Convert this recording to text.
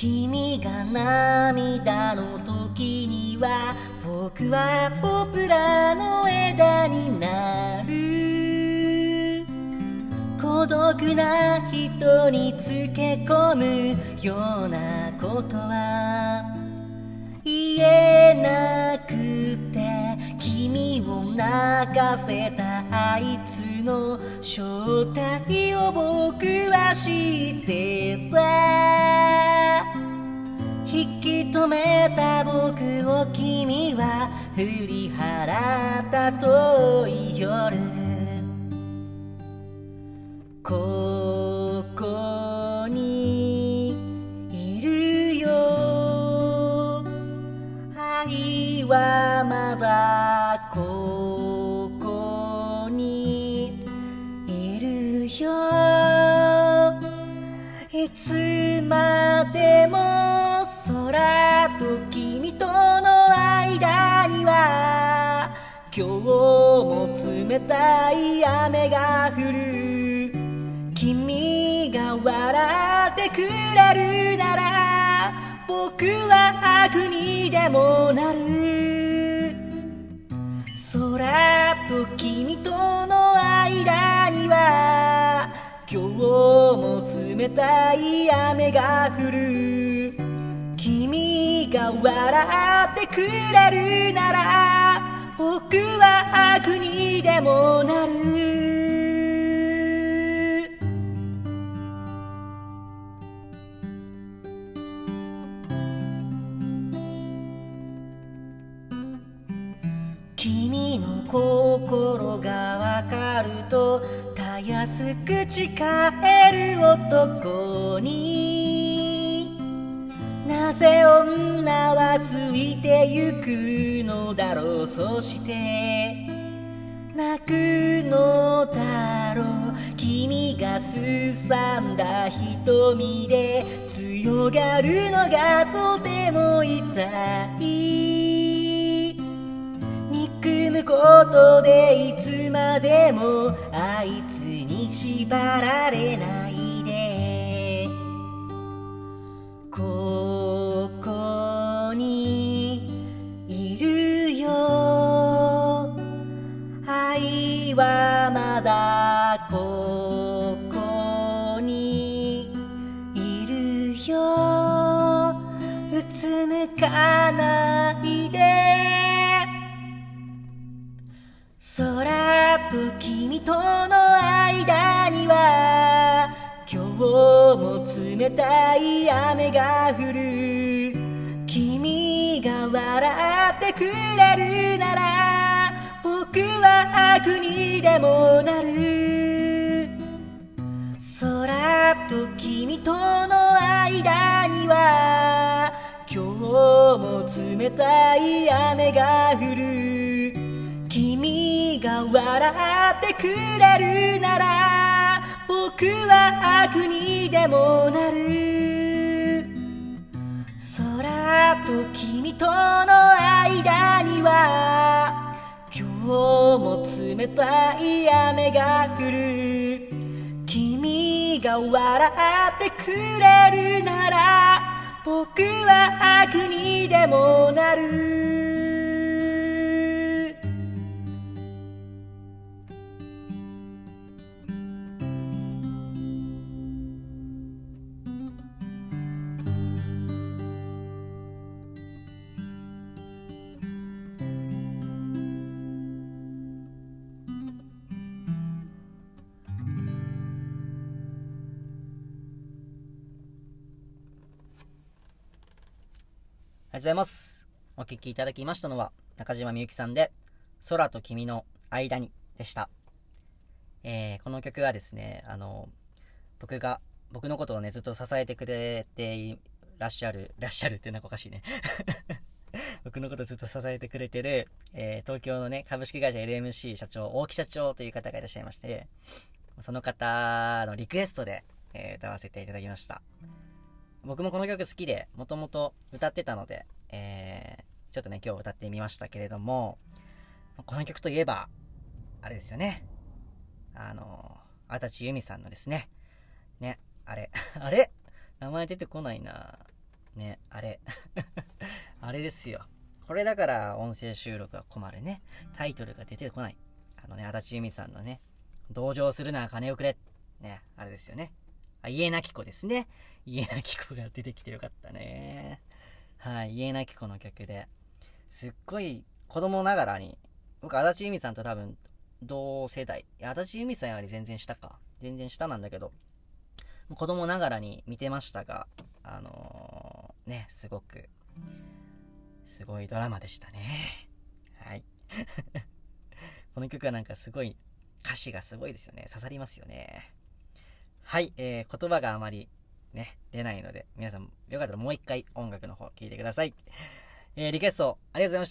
君が涙の時には僕はポプラの枝になる孤独な人につけ込むようなことは言えなくて君を泣かせたあいつの正体を僕は知ってた。引き止めた僕を君は振り払った遠い夜。よいつまでも空と君との間には今日も冷たい雨が降る。君が笑ってくれるなら僕は悪にでもなる。空と君との冷たい雨が降る。君が笑ってくれるなら僕は悪にでもなる。君の心がわかるとたやすく誓える男に。なぜ女はついてゆくのだろう。そして泣くのだろう。君がすさんだ瞳で強がるのがとても痛い。むことでいつまでもあいつに縛られないで。ここにいるよ。愛はまだここにいるよ。うつむかないと君との間には今日も冷たい雨が降る君が笑ってくれるなら僕は悪にでもなる。空と君との間には今日も冷たい雨が降る。君が笑ってくれるなら僕は悪にでもなる。空と君との間には今日も冷たい雨が降る。君が笑ってくれるなら僕は悪にでもなる。ございます。お聴きいただきましたのは、中島みゆきさんで、空と君の間にでした。えー、この曲はですね、あの、僕が、僕のことをね、ずっと支えてくれていらっしゃる、らっしゃるってなんかおかしいね。僕のことずっと支えてくれてる、えー、東京のね、株式会社 LMC 社長、大木社長という方がいらっしゃいまして、その方のリクエストで、えー歌わせていただきました。僕もこの曲好きで、もともと歌ってたので、えー、ちょっとね、今日歌ってみましたけれども、この曲といえば、あれですよね。あの、あたちゆみさんのですね。ね、あれ、あれ？名前出てこないなね、あれ。あれですよ。これだから音声収録が困るね。タイトルが出てこない。あのね、足立由美さんのね、同情するなら金をくれ。ね、あれですよね。あ、家なき子ですね。家なき子が出てきてよかったね。はい、家なき子の曲で。すっごい子供ながらに、僕、足立由美さんと多分、同世代。足立由美さんより全然下か。全然下なんだけど、子供ながらに見てましたが、あのー、ね、すごく、すごいドラマでしたね。はい。この曲はなんかすごい、歌詞がすごいですよね。刺さりますよね。はい、えー、言葉があまりね、出ないので、皆さんよかったらもう一回音楽の方聴いてください。えー、リクエストありがとうございました。